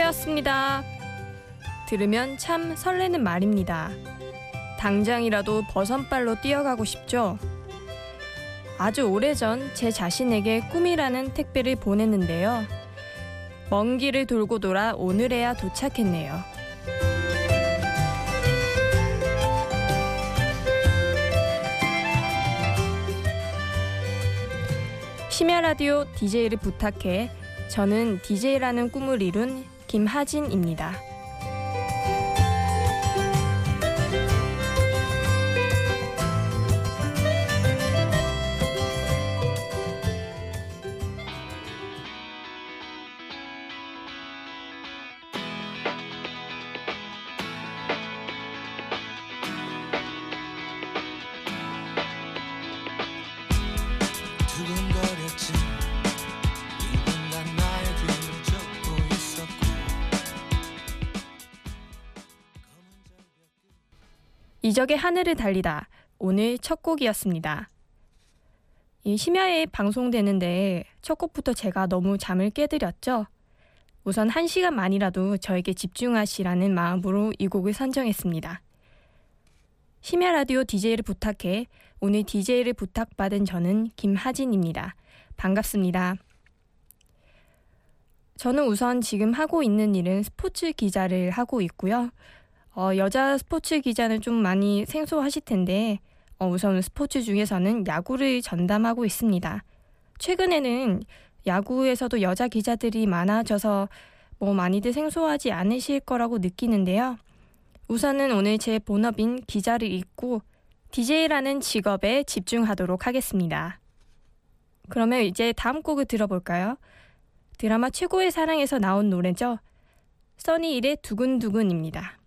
택배였습니다. 들으면 참 설레는 말입니다. 당장이라도 버선발로 뛰어가고 싶죠? 아주 오래전 제 자신에게 꿈이라는 택배를 보냈는데요. 먼 길을 돌고 돌아 오늘에야 도착했네요. 심야 라디오 DJ를 부탁해 저는 DJ라는 꿈을 이룬 김하진입니다. 이적의 하늘을 달리다 오늘 첫 곡이었습니다. 이 심야에 방송되는데 첫 곡부터 제가 너무 잠을 깨드렸죠. 우선 한 시간만이라도 저에게 집중하시라는 마음으로 이 곡을 선정했습니다. 심야 라디오 DJ를 부탁해 오늘 DJ를 부탁받은 저는 김하진입니다. 반갑습니다. 저는 우선 지금 하고 있는 일은 스포츠 기자를 하고 있고요. 어, 여자 스포츠 기자는 좀 많이 생소하실 텐데 어, 우선 스포츠 중에서는 야구를 전담하고 있습니다. 최근에는 야구에서도 여자 기자들이 많아져서 뭐 많이들 생소하지 않으실 거라고 느끼는데요. 우선은 오늘 제 본업인 기자를 잊고 DJ라는 직업에 집중하도록 하겠습니다. 그러면 이제 다음 곡을 들어볼까요? 드라마 최고의 사랑에서 나온 노래죠. 써니 일의 두근두근입니다.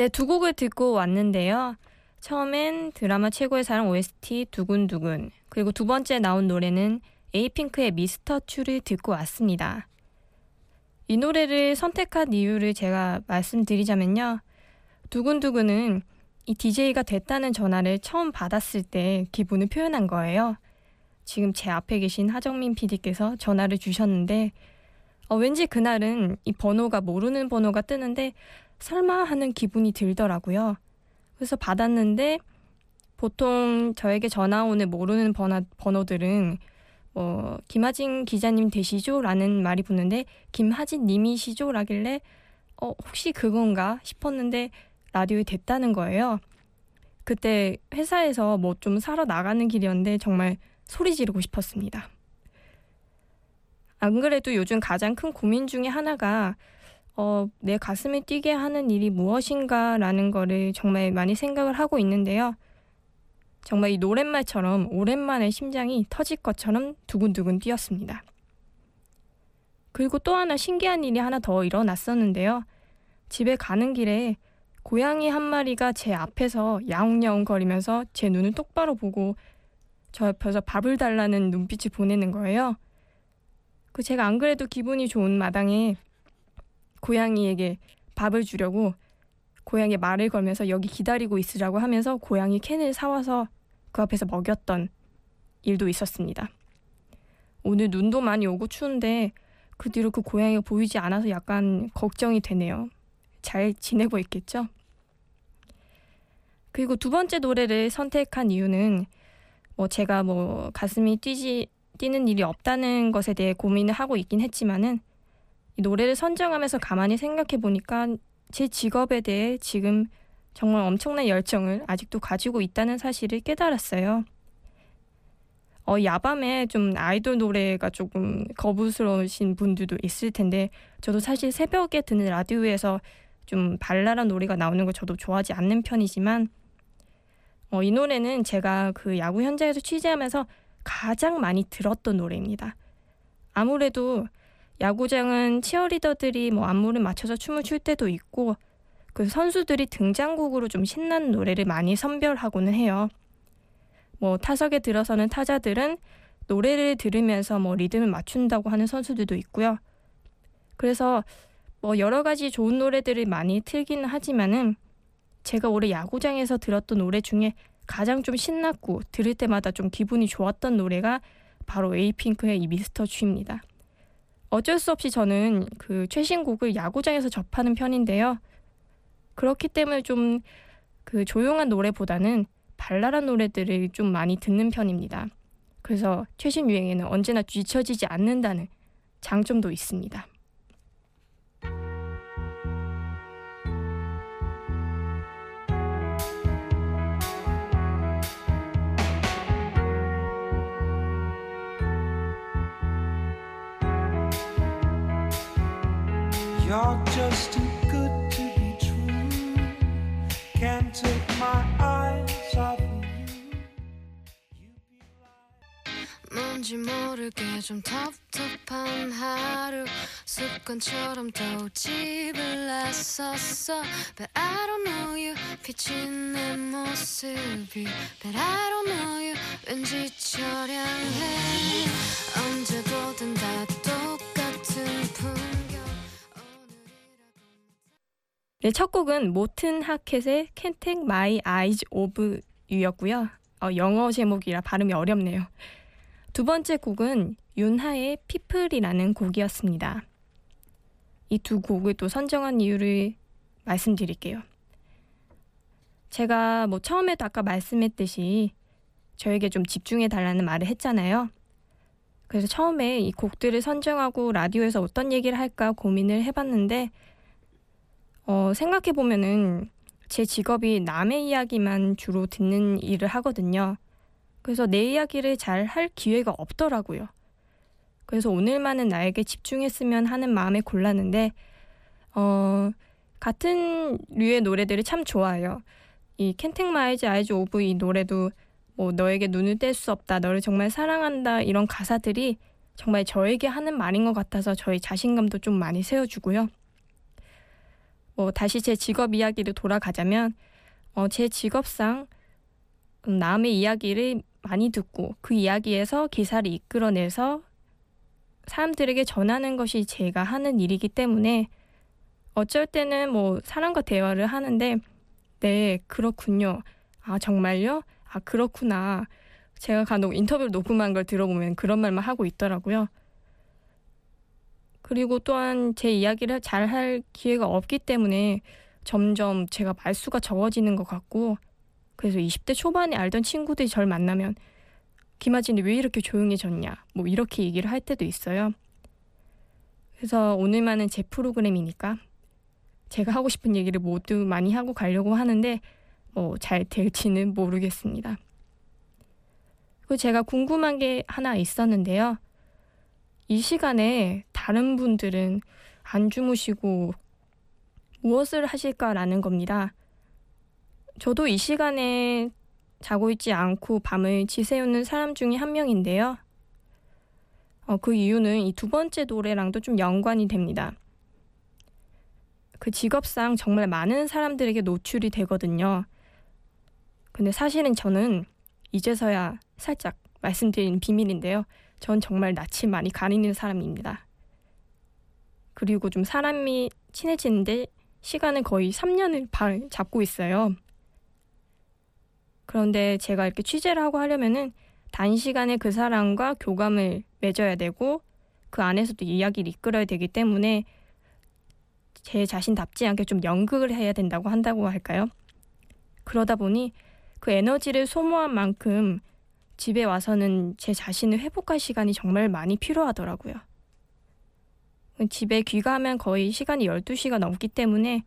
네, 두 곡을 듣고 왔는데요. 처음엔 드라마 최고의 사랑 OST 두근두근, 그리고 두 번째 나온 노래는 에이핑크의 미스터 츄를 듣고 왔습니다. 이 노래를 선택한 이유를 제가 말씀드리자면요. 두근두근은 이 DJ가 됐다는 전화를 처음 받았을 때 기분을 표현한 거예요. 지금 제 앞에 계신 하정민 PD께서 전화를 주셨는데, 어, 왠지 그날은 이 번호가 모르는 번호가 뜨는데, 설마 하는 기분이 들더라고요. 그래서 받았는데 보통 저에게 전화 오는 모르는 번호, 번호들은 뭐 김하진 기자님 되시죠? 라는 말이 붙는데 김하진 님이시죠? 라길래 어 혹시 그건가 싶었는데 라디오에 됐다는 거예요. 그때 회사에서 뭐 좀 사러 나가는 길이었는데 정말 소리 지르고 싶었습니다. 안 그래도 요즘 가장 큰 고민 중에 하나가 어, 내 가슴을 뛰게 하는 일이 무엇인가라는 거를 정말 많이 생각을 하고 있는데요. 정말 이 노랫말처럼 오랜만에 심장이 터질 것처럼 두근두근 뛰었습니다. 그리고 또 하나 신기한 일이 하나 더 일어났었는데요. 집에 가는 길에 고양이 한 마리가 제 앞에서 야옹야옹 거리면서 제 눈을 똑바로 보고 저 옆에서 밥을 달라는 눈빛을 보내는 거예요. 그 제가 안 그래도 기분이 좋은 마당에 고양이에게 밥을 주려고 고양이 말을 걸면서 여기 기다리고 있으라고 하면서 고양이 캔을 사와서 그 앞에서 먹였던 일도 있었습니다. 오늘 눈도 많이 오고 추운데 그 뒤로 그 고양이가 보이지 않아서 약간 걱정이 되네요. 잘 지내고 있겠죠? 그리고 두 번째 노래를 선택한 이유는 뭐 제가 뭐 가슴이 뛰지 뛰는 일이 없다는 것에 대해 고민을 하고 있긴 했지만은 이 노래를 선정하면서 가만히 생각해 보니까 제 직업에 대해 지금 정말 엄청난 열정을 아직도 가지고 있다는 사실을 깨달았어요. 어, 야밤에 좀 아이돌 노래가 조금 거부스러우신 분들도 있을 텐데 저도 사실 새벽에 듣는 라디오에서 좀 발랄한 노래가 나오는 걸 저도 좋아하지 않는 편이지만 어, 이 노래는 제가 그 야구 현장에서 취재하면서 가장 많이 들었던 노래입니다. 아무래도 야구장은 치어리더들이 뭐 안무를 맞춰서 춤을 출 때도 있고 그 선수들이 등장곡으로 좀 신나는 노래를 많이 선별하고는 해요. 뭐 타석에 들어서는 타자들은 노래를 들으면서 뭐 리듬을 맞춘다고 하는 선수들도 있고요. 그래서 뭐 여러 가지 좋은 노래들을 많이 틀기는 하지만은 제가 올해 야구장에서 들었던 노래 중에 가장 좀 신났고 들을 때마다 좀 기분이 좋았던 노래가 바로 에이핑크의 이 미스터 쥐입니다. 어쩔 수 없이 저는 그 최신곡을 야구장에서 접하는 편인데요. 그렇기 때문에 좀 그 조용한 노래보다는 발랄한 노래들을 좀 많이 듣는 편입니다. 그래서 최신 유행에는 언제나 뒤처지지 않는다는 장점도 있습니다. You're just too good to be true. Can't take my eyes off of you. You be like 뭔지 모르게 좀 텁텁한 하루 습관처럼 또 집을 나섰어 But I don't know you 비친 내 모습이 But I don't know you 왠지 처량해 네, 첫 곡은 모튼 하켓의 Can't Take My Eyes Off You였고요. 어, 영어 제목이라 발음이 어렵네요. 두 번째 곡은 윤하의 피플이라는 곡이었습니다. 이 두 곡을 또 선정한 이유를 말씀드릴게요. 제가 뭐 처음에도 아까 말씀했듯이 저에게 좀 집중해 달라는 말을 했잖아요. 그래서 처음에 이 곡들을 선정하고 라디오에서 어떤 얘기를 할까 고민을 해봤는데 어, 생각해 보면은 제 직업이 남의 이야기만 주로 듣는 일을 하거든요. 그래서 내 이야기를 잘 할 기회가 없더라고요. 그래서 오늘만은 나에게 집중했으면 하는 마음에 골랐는데, 어, 같은 류의 노래들을 참 좋아해요. 이 캔택 마이즈 아이즈 오브 이 노래도 뭐 너에게 눈을 뗄 수 없다, 너를 정말 사랑한다 이런 가사들이 정말 저에게 하는 말인 것 같아서 저의 자신감도 좀 많이 세워주고요. 뭐 다시 제 직업 이야기로 돌아가자면 어, 제 직업상 음, 남의 이야기를 많이 듣고 그 이야기에서 기사를 이끌어내서 사람들에게 전하는 것이 제가 하는 일이기 때문에 어쩔 때는 뭐 사람과 대화를 하는데 네 그렇군요. 아 정말요? 아 그렇구나. 제가 간혹 인터뷰를 녹음한 걸 들어보면 그런 말만 하고 있더라고요 그리고 또한 제 이야기를 잘 할 기회가 없기 때문에 점점 제가 말수가 적어지는 것 같고 그래서 20대 초반에 알던 친구들이 절 만나면 김아진이 왜 이렇게 조용해졌냐 뭐 이렇게 얘기를 할 때도 있어요. 그래서 오늘만은 제 프로그램이니까 제가 하고 싶은 얘기를 모두 많이 하고 가려고 하는데 뭐 잘 될지는 모르겠습니다. 그리고 제가 궁금한 게 하나 있었는데요. 이 시간에 다른 분들은 안 주무시고 무엇을 하실까라는 겁니다. 저도 이 시간에 자고 있지 않고 밤을 지새우는 사람 중에 한 명인데요. 어, 그 이유는 이 두 번째 노래랑도 좀 연관이 됩니다. 그 직업상 정말 많은 사람들에게 노출이 되거든요. 근데 사실은 저는 이제서야 살짝 말씀드리는 비밀인데요. 전 정말 낯을 많이 가리는 사람입니다. 그리고 좀 사람이 친해지는데 시간은 거의 3년을 반 잡고 있어요. 그런데 제가 이렇게 취재를 하고 하려면은 단시간에 그 사람과 교감을 맺어야 되고 그 안에서도 이야기를 이끌어야 되기 때문에 제 자신답지 않게 좀 연극을 해야 된다고 한다고 할까요? 그러다 보니 그 에너지를 소모한 만큼 집에 와서는 제 자신을 회복할 시간이 정말 많이 필요하더라고요. 집에 귀가하면 거의 시간이 12시가 넘기 때문에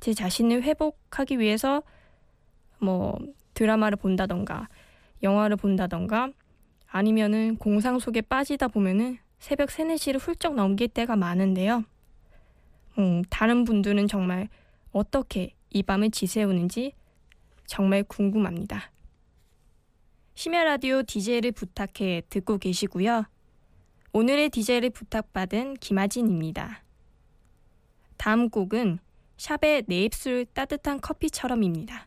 제 자신을 회복하기 위해서 뭐 드라마를 본다던가 영화를 본다던가 아니면은 공상 속에 빠지다 보면은 새벽 3, 4시를 훌쩍 넘길 때가 많은데요. 음, 다른 분들은 정말 어떻게 이 밤을 지새우는지 정말 궁금합니다. 심야 라디오 DJ를 부탁해 듣고 계시고요. 오늘의 DJ를 부탁받은 김아진입니다. 다음 곡은 샵의 내 입술 따뜻한 커피처럼입니다.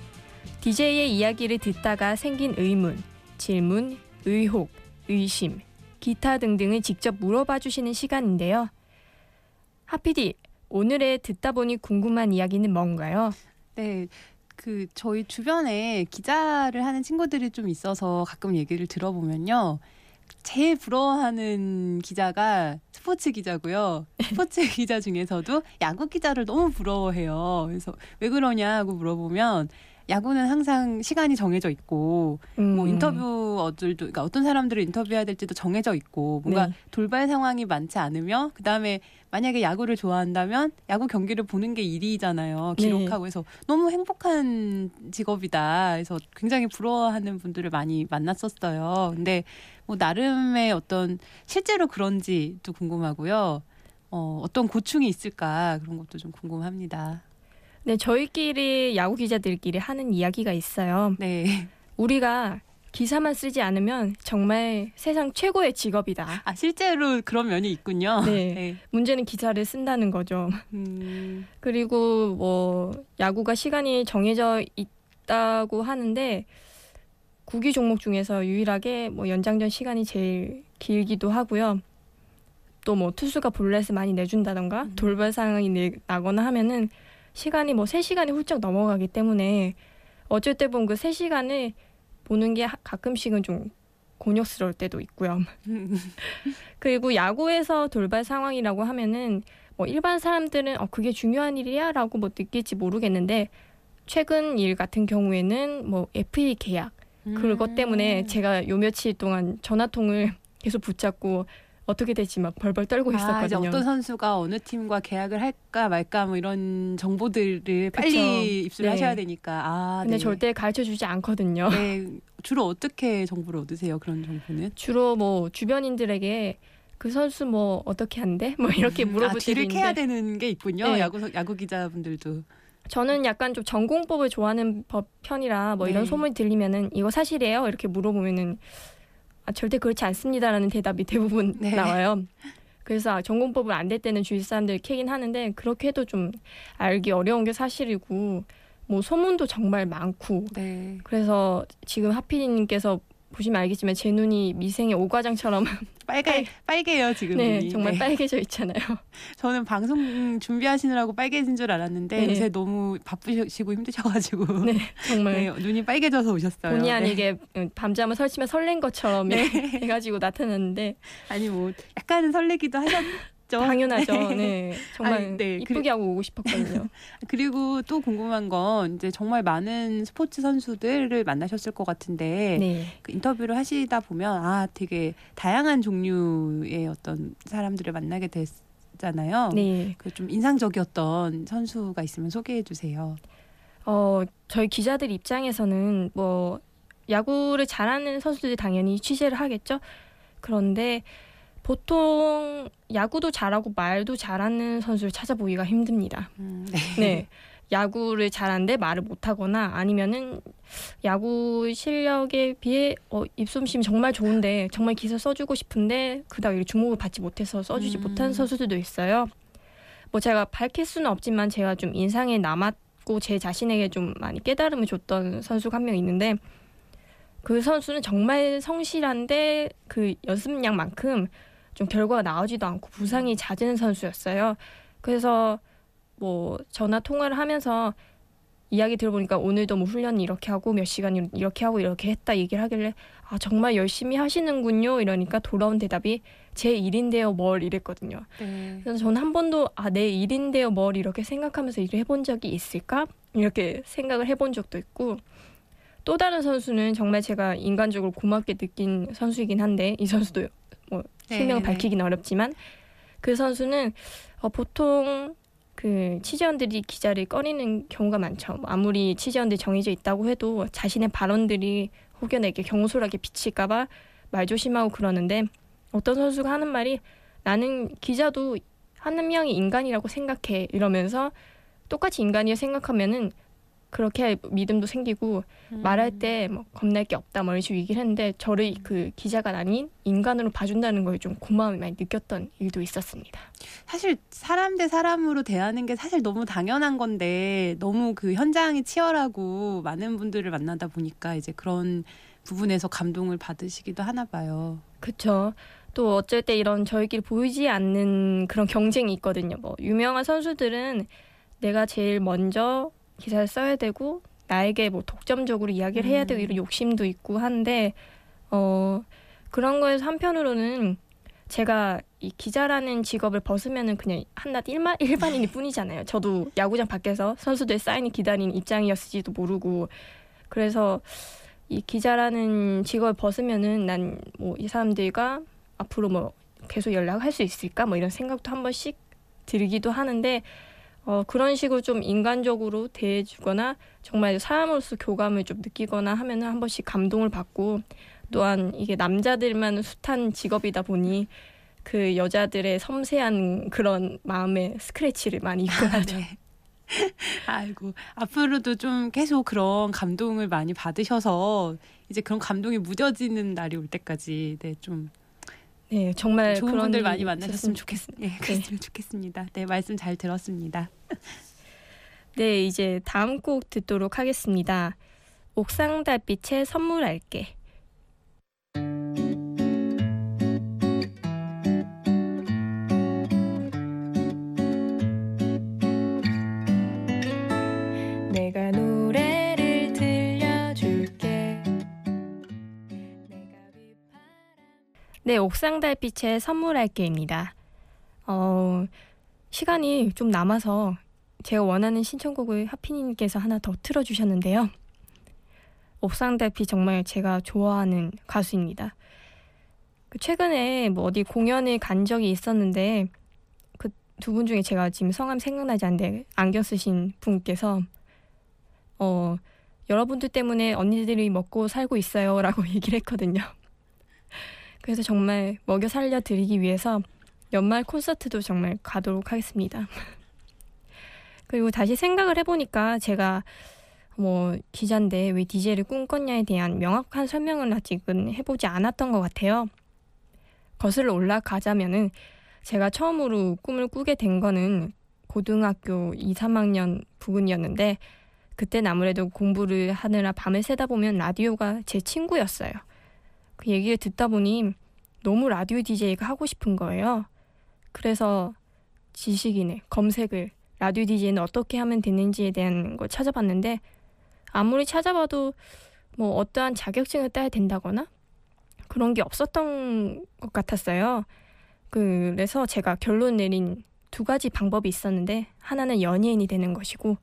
DJ의 이야기를 듣다가 생긴 의문, 질문, 의혹, 의심, 기타 등등을 직접 물어봐 주시는 시간인데요. 하피디, 오늘의 듣다 보니 궁금한 이야기는 뭔가요? 네. 그 저희 주변에 기자를 하는 친구들이 좀 있어서 가끔 얘기를 들어보면요. 제일 부러워하는 기자가 스포츠 기자고요. 스포츠 기자 중에서도 야구 기자를 너무 부러워해요. 그래서 왜 그러냐고 물어보면 야구는 항상 시간이 정해져 있고 뭐 음, 인터뷰 어들도 그러니까 어떤 사람들을 인터뷰해야 될지도 정해져 있고 뭔가 네. 돌발 상황이 많지 않으며 그다음에 만약에 야구를 좋아한다면 야구 경기를 보는 게 일이잖아요. 네. 기록하고 해서 너무 행복한 직업이다. 그래서 굉장히 부러워하는 분들을 많이 만났었어요. 근데 뭐 나름의 어떤 실제로 그런지도 궁금하고요. 어, 어떤 고충이 있을까 그런 것도 좀 궁금합니다. 네, 저희끼리 야구 기자들끼리 하는 이야기가 있어요. 네. 우리가 기사만 쓰지 않으면 정말 세상 최고의 직업이다. 아 실제로 그런 면이 있군요. 네. 문제는 기사를 쓴다는 거죠. 음, 그리고 뭐 야구가 시간이 정해져 있다고 하는데 구기 종목 중에서 유일하게 뭐 연장전 시간이 제일 길기도 하고요. 또 뭐 투수가 볼넷을 많이 내준다던가 음. 돌발 상황이 내- 나거나 하면은 시간이 뭐 3시간이 훌쩍 넘어가기 때문에 어쩔 때 보면 그 3시간을 보는 게 하- 가끔씩은 좀 곤욕스러울 때도 있고요. 그리고 야구에서 돌발 상황이라고 하면은 뭐 일반 사람들은 어 그게 중요한 일이야라고 뭐 느낄지 모르겠는데 최근 일 같은 경우에는 뭐 FA 계약 그것 때문에 음. 제가 요 며칠 동안 전화통을 계속 붙잡고 어떻게 될지 막 벌벌 떨고 아, 있었거든요. 어떤 선수가 어느 팀과 계약을 할까 말까 뭐 이런 정보들을 빨리 그쵸. 입수를 네. 하셔야 되니까. 아, 근데 네. 절대 가르쳐 주지 않거든요. 네. 주로 어떻게 정보를 얻으세요? 그런 정보는? 주로 뭐 주변인들에게 그 선수 뭐 어떻게 한대? 뭐 이렇게 물어볼 아, 뒤를 때도 캐야 되는 게 있군요. 네. 야구 야구 기자분들도. 저는 약간 좀 전공법을 좋아하는 법 편이라 뭐 이런 네. 소문 들리면은 이거 사실이에요? 이렇게 물어보면은 아, 절대 그렇지 않습니다라는 대답이 대부분 네. 나와요. 그래서 아, 전공법을 안 될 때는 주위 사람들 캐긴 하는데 그렇게 해도 좀 알기 어려운 게 사실이고 뭐 소문도 정말 많고 네. 그래서 지금 하피디님께서 보시면 알겠지만 제 눈이 미생의 오과장처럼 빨개 빨개요 지금 네 눈이. 정말 네. 빨개져 있잖아요. 저는 방송 준비하시느라고 빨개진 줄 알았는데 네. 요새 너무 바쁘시고 힘드셔가지고 네 정말 네, 눈이 빨개져서 오셨어요. 본의 네. 아니게 밤잠을 설치면 설렌 것처럼 해가지고 나타났는데 아니 뭐 약간은 설레기도 하셨 죠. 당연하죠. 네 정말 아니, 네, 이쁘게 하고 오고 싶었거든요. 그리고 또 궁금한 건 이제 정말 많은 스포츠 선수들을 만나셨을 것 같은데 네. 그 인터뷰를 하시다 보면 아 되게 다양한 종류의 어떤 사람들을 만나게 됐잖아요. 네. 그 좀 인상적이었던 선수가 있으면 소개해 주세요. 어, 저희 기자들 입장에서는 뭐 야구를 잘하는 선수들이 당연히 취재를 하겠죠. 그런데 보통 야구도 잘하고 말도 잘하는 선수를 찾아보기가 힘듭니다. 음, 네. 네. 야구를 잘하는데 말을 못하거나 아니면은 야구 실력에 비해 어, 입솜씨는 정말 좋은데 정말 기사 써주고 싶은데 그닥 이렇게 주목을 받지 못해서 써주지 음. 못하는 선수들도 있어요. 뭐 제가 밝힐 수는 없지만 제가 좀 인상에 남았고 제 자신에게 좀 많이 깨달음을 줬던 선수가 한 명 있는데 그 선수는 정말 성실한데 그 연습량만큼 좀 결과가 나오지도 않고 부상이 잦은 선수였어요. 그래서 뭐 전화 통화를 하면서 이야기 들어보니까 오늘도 뭐 훈련을 이렇게 하고 몇 시간 이렇게 하고 이렇게 했다 얘기를 하길래 아 정말 열심히 하시는군요 이러니까 돌아온 대답이 제 일인데요 뭘 이랬거든요. 네. 그래서 저는 한 번도 아 내 일인데요 뭘 이렇게 생각하면서 일을 해본 적이 있을까 이렇게 생각을 해본 적도 있고 또 다른 선수는 정말 제가 인간적으로 고맙게 느낀 선수이긴 한데 이 선수도 뭐 실명을 네, 네. 밝히긴 어렵지만 그 선수는 어, 보통 그 취재원들이 기자를 꺼리는 경우가 많죠. 뭐 아무리 취재원들이 정해져 있다고 해도 자신의 발언들이 혹여나 이렇게 경솔하게 비칠까봐 말 조심하고 그러는데 어떤 선수가 하는 말이 나는 기자도 한 명의 인간이라고 생각해 이러면서 똑같이 인간이라 생각하면은 그렇게 믿음도 생기고 음. 말할 때 뭐 겁날 게 없다 뭐 이런 식으로 얘기를 했는데 저를 그 기자가 아닌 인간으로 봐준다는 걸 좀 고마움을 많이 느꼈던 일도 있었습니다. 사실 사람 대 사람으로 대하는 게 사실 너무 당연한 건데 너무 그 현장이 치열하고 많은 분들을 만나다 보니까 이제 그런 부분에서 감동을 받으시기도 하나 봐요. 그렇죠. 또 어쩔 때 이런 저희끼리 보이지 않는 그런 경쟁이 있거든요. 뭐 유명한 선수들은 내가 제일 먼저 기사를 써야 되고 나에게 뭐 독점적으로 이야기를 해야 되고 음. 이런 욕심도 있고 한데 어 그런 거에서 한편으로는 제가 이 기자라는 직업을 벗으면은 그냥 한낱 일반 일반인일 뿐이잖아요. 저도 야구장 밖에서 선수들 사인을 기다리는 입장이었을지도 모르고 그래서 이 기자라는 직업을 벗으면은 난 뭐 이 사람들과 앞으로 뭐 계속 연락할 수 있을까 뭐 이런 생각도 한 번씩 들기도 하는데 어 그런 식으로 좀 인간적으로 대해주거나 정말 사람으로서 교감을 좀 느끼거나 하면은 한 번씩 감동을 받고 또한 이게 남자들만 숱한 직업이다 보니 그 여자들의 섬세한 그런 마음의 스크래치를 많이 입고 하죠. 네. 아이고 앞으로도 좀 계속 그런 감동을 많이 받으셔서 이제 그런 감동이 무뎌지는 날이 올 때까지 네 좀 네, 정말 좋은 그런 분들 많이 만나셨으면 좋겠습니다. 네, 그랬으면 좋겠습니다. 네 말씀 잘 들었습니다. 네, 이제 다음 곡 듣도록 하겠습니다. 옥상 달빛에 선물할게. 네, 옥상 달빛에 선물할게입니다. 어, 시간이 좀 남아서 제가 원하는 신청곡을 하피님께서 하나 더 틀어주셨는데요. 옥상 달빛 정말 제가 좋아하는 가수입니다. 그 최근에 뭐 어디 공연을 간 적이 있었는데 그 두 분 중에 제가 지금 성함 생각나지 않는데 안경 쓰신 분께서 어 여러분들 때문에 언니들이 먹고 살고 있어요라고 얘기를 했거든요. 그래서 정말 먹여 살려 드리기 위해서 연말 콘서트도 정말 가도록 하겠습니다. 그리고 다시 생각을 해보니까 제가 뭐 기자인데 왜 DJ를 꿈꿨냐에 대한 명확한 설명을 아직은 해보지 않았던 것 같아요. 거슬러 올라가자면은 제가 처음으로 꿈을 꾸게 된 거는 고등학교 2, 3학년 부근이었는데 그때는 아무래도 공부를 하느라 밤을 새다 보면 라디오가 제 친구였어요. 그 얘기를 듣다 보니 너무 라디오 DJ가 하고 싶은 거예요. 그래서 지식인의 검색을 라디오 DJ는 어떻게 하면 되는지에 대한 걸 찾아봤는데 아무리 찾아봐도 뭐 어떠한 자격증을 따야 된다거나 그런 게 없었던 것 같았어요. 그래서 제가 결론 내린 두 가지 방법이 있었는데 하나는 연예인이 되는 것이고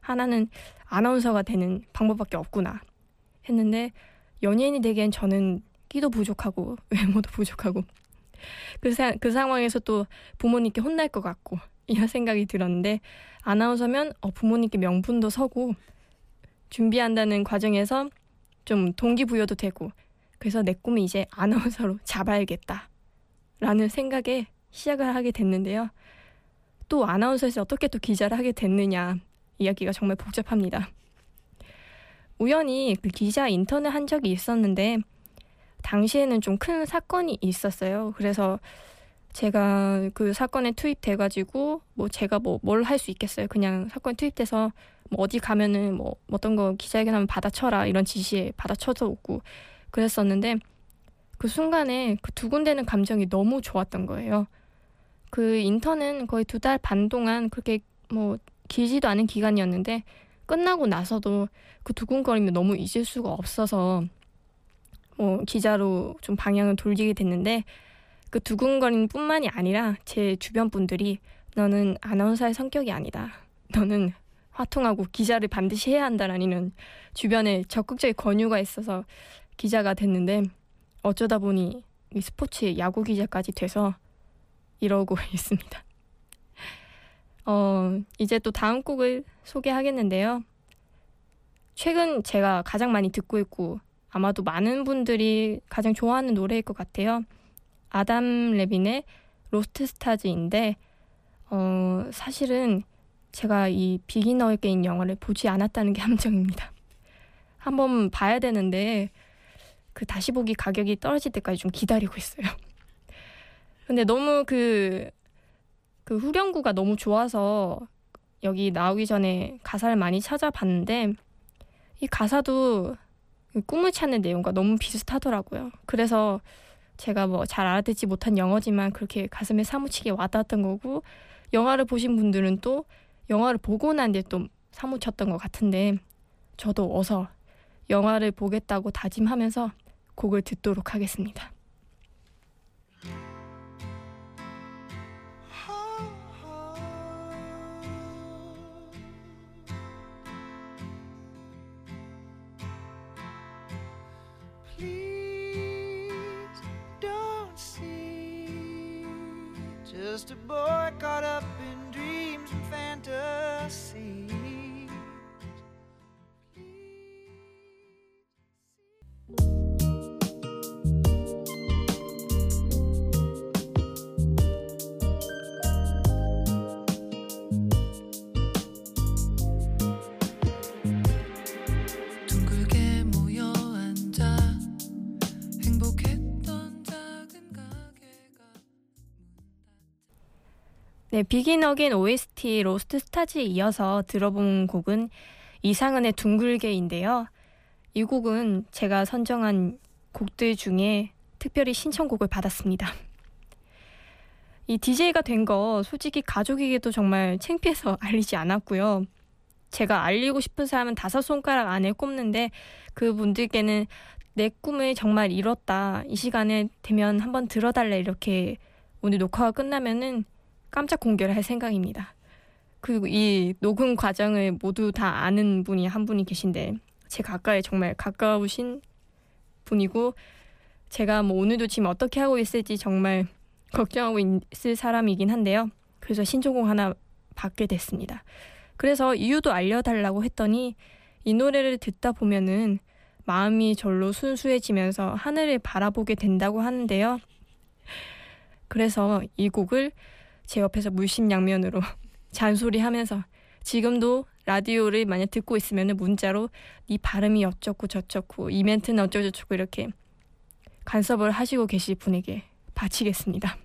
하나는 아나운서가 되는 방법밖에 없구나 했는데 연예인이 되기엔 저는 끼도 부족하고 외모도 부족하고 그, 사, 그 상황에서 또 부모님께 혼날 것 같고 이런 생각이 들었는데 아나운서면 어, 부모님께 명분도 서고 준비한다는 과정에서 좀 동기부여도 되고 그래서 내 꿈이 이제 아나운서로 잡아야겠다 라는 생각에 시작을 하게 됐는데요. 또 아나운서에서 어떻게 또 기자를 하게 됐느냐 이야기가 정말 복잡합니다. 우연히 그 기자 인턴을 한 적이 있었는데 당시에는 좀 큰 사건이 있었어요. 그래서 제가 그 사건에 투입돼가지고 뭐 제가 뭐 뭘 할 수 있겠어요. 그냥 사건에 투입돼서 뭐 어디 가면은 뭐 어떤 거 기자회견하면 받아쳐라 이런 지시에 받아쳐서 오고 그랬었는데 그 순간에 그 두근대는 감정이 너무 좋았던 거예요. 그 인턴은 거의 두 달 반 동안 그렇게 뭐 길지도 않은 기간이었는데 끝나고 나서도 그 두근거림이 너무 잊을 수가 없어서 뭐 기자로 좀 방향을 돌리게 됐는데 그 두근거림 뿐만이 아니라 제 주변 분들이 너는 아나운서의 성격이 아니다. 너는 화통하고 기자를 반드시 해야 한다라는 주변에 적극적인 권유가 있어서 기자가 됐는데 어쩌다 보니 이 스포츠 야구 기자까지 돼서 이러고 있습니다. 어, 이제 또 다음 곡을 소개하겠는데요. 최근 제가 가장 많이 듣고 있고 아마도 많은 분들이 가장 좋아하는 노래일 것 같아요. 아담 레빈의 Lost Stars인데 어, 사실은 제가 이 Begin Again 영화를 보지 않았다는 게 함정입니다. 한번 봐야 되는데 그 다시 보기 가격이 떨어질 때까지 좀 기다리고 있어요. 근데 너무 그, 그 후렴구가 너무 좋아서 여기 나오기 전에 가사를 많이 찾아봤는데 이 가사도 그 꿈을 찾는 내용과 너무 비슷하더라고요. 그래서 제가 뭐 잘 알아듣지 못한 영어지만 그렇게 가슴에 사무치게 와닿았던 거고 영화를 보신 분들은 또 영화를 보고 난 뒤에 또 사무쳤던 것 같은데 저도 어서 영화를 보겠다고 다짐하면서 곡을 듣도록 하겠습니다. Just a boy caught up in dreams and fantasies. 네, Begin Again OST Lost Stars에 이어서 들어본 곡은 이상은의 둥글게인데요. 이 곡은 제가 선정한 곡들 중에 특별히 신청곡을 받았습니다. 이 DJ가 된 거 솔직히 가족에게도 정말 창피해서 알리지 않았고요. 제가 알리고 싶은 사람은 다섯 손가락 안에 꼽는데 그분들께는 내 꿈을 정말 이뤘다. 이 시간에 되면 한번 들어달래. 이렇게 오늘 녹화가 끝나면은 깜짝 공개를 할 생각입니다. 그리고 이 녹음 과정을 모두 다 아는 분이 한 분이 계신데 제 가까이 정말 가까우신 분이고 제가 뭐 오늘도 지금 어떻게 하고 있을지 정말 걱정하고 있을 사람이긴 한데요. 그래서 신청곡 하나 받게 됐습니다. 그래서 이유도 알려달라고 했더니 이 노래를 듣다 보면은 마음이 절로 순수해지면서 하늘을 바라보게 된다고 하는데요. 그래서 이 곡을 제 옆에서 물심양면으로 잔소리하면서 지금도 라디오를 만약 듣고 있으면 문자로 이 발음이 어쩌고 저쩌고 이 멘트는 어쩌고 저쩌고 이렇게 간섭을 하시고 계실 분에게 바치겠습니다.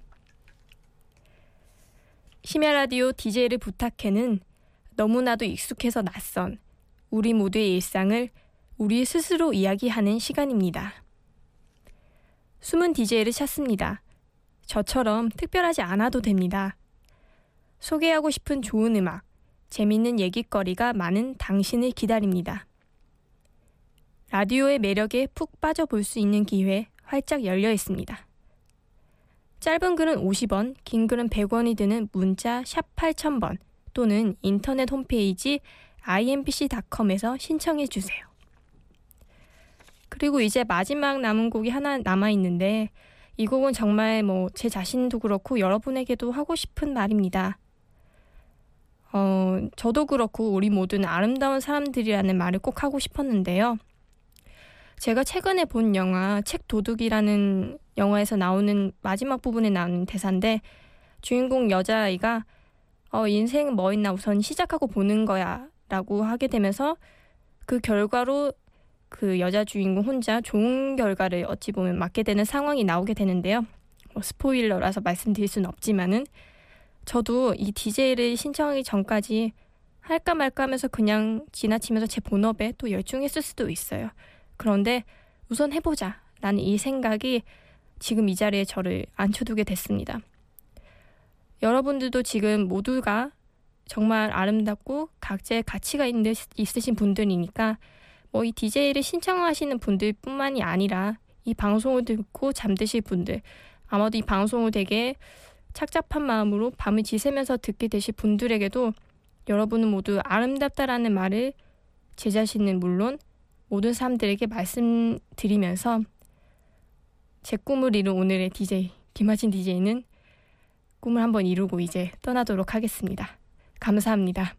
심야 라디오 DJ를 부탁해는 너무나도 익숙해서 낯선 우리 모두의 일상을 우리 스스로 이야기하는 시간입니다. 숨은 DJ를 찾습니다. 저처럼 특별하지 않아도 됩니다. 소개하고 싶은 좋은 음악, 재밌는 얘기거리가 많은 당신을 기다립니다. 라디오의 매력에 푹 빠져볼 수 있는 기회 활짝 열려 있습니다. 짧은 글은 50원, 긴 글은 100원이 드는 문자 샵 8000번 또는 인터넷 홈페이지 imbc.com에서 신청해 주세요. 그리고 이제 마지막 남은 곡이 하나 남아 있는데 이 곡은 정말 뭐 제 자신도 그렇고 여러분에게도 하고 싶은 말입니다. 어, 저도 그렇고 우리 모두는 아름다운 사람들이라는 말을 꼭 하고 싶었는데요. 제가 최근에 본 영화 책 도둑이라는 영화에서 나오는 마지막 부분에 나오는 대사인데 주인공 여자아이가 어, 인생 뭐 있나 우선 시작하고 보는 거야 라고 하게 되면서 그 결과로 그 여자 주인공 혼자 좋은 결과를 어찌 보면 맞게 되는 상황이 나오게 되는데요. 뭐 스포일러라서 말씀드릴 수는 없지만은 저도 이 DJ를 신청하기 전까지 할까 말까 하면서 그냥 지나치면서 제 본업에 또 열중했을 수도 있어요. 그런데 우선 해보자 라는 이 생각이 지금 이 자리에 저를 앉혀두게 됐습니다. 여러분들도 지금 모두가 정말 아름답고 각자의 가치가 있는, 있으신 분들이니까 뭐 이 DJ를 신청하시는 분들뿐만이 아니라 이 방송을 듣고 잠드실 분들 아마도 이 방송을 되게 착잡한 마음으로 밤을 지새면서 듣게 되실 분들에게도 여러분은 모두 아름답다라는 말을 제 자신은 물론 모든 사람들에게 말씀드리면서 제 꿈을 이룬 오늘의 DJ 김하진 DJ는 꿈을 한번 이루고 이제 떠나도록 하겠습니다. 감사합니다.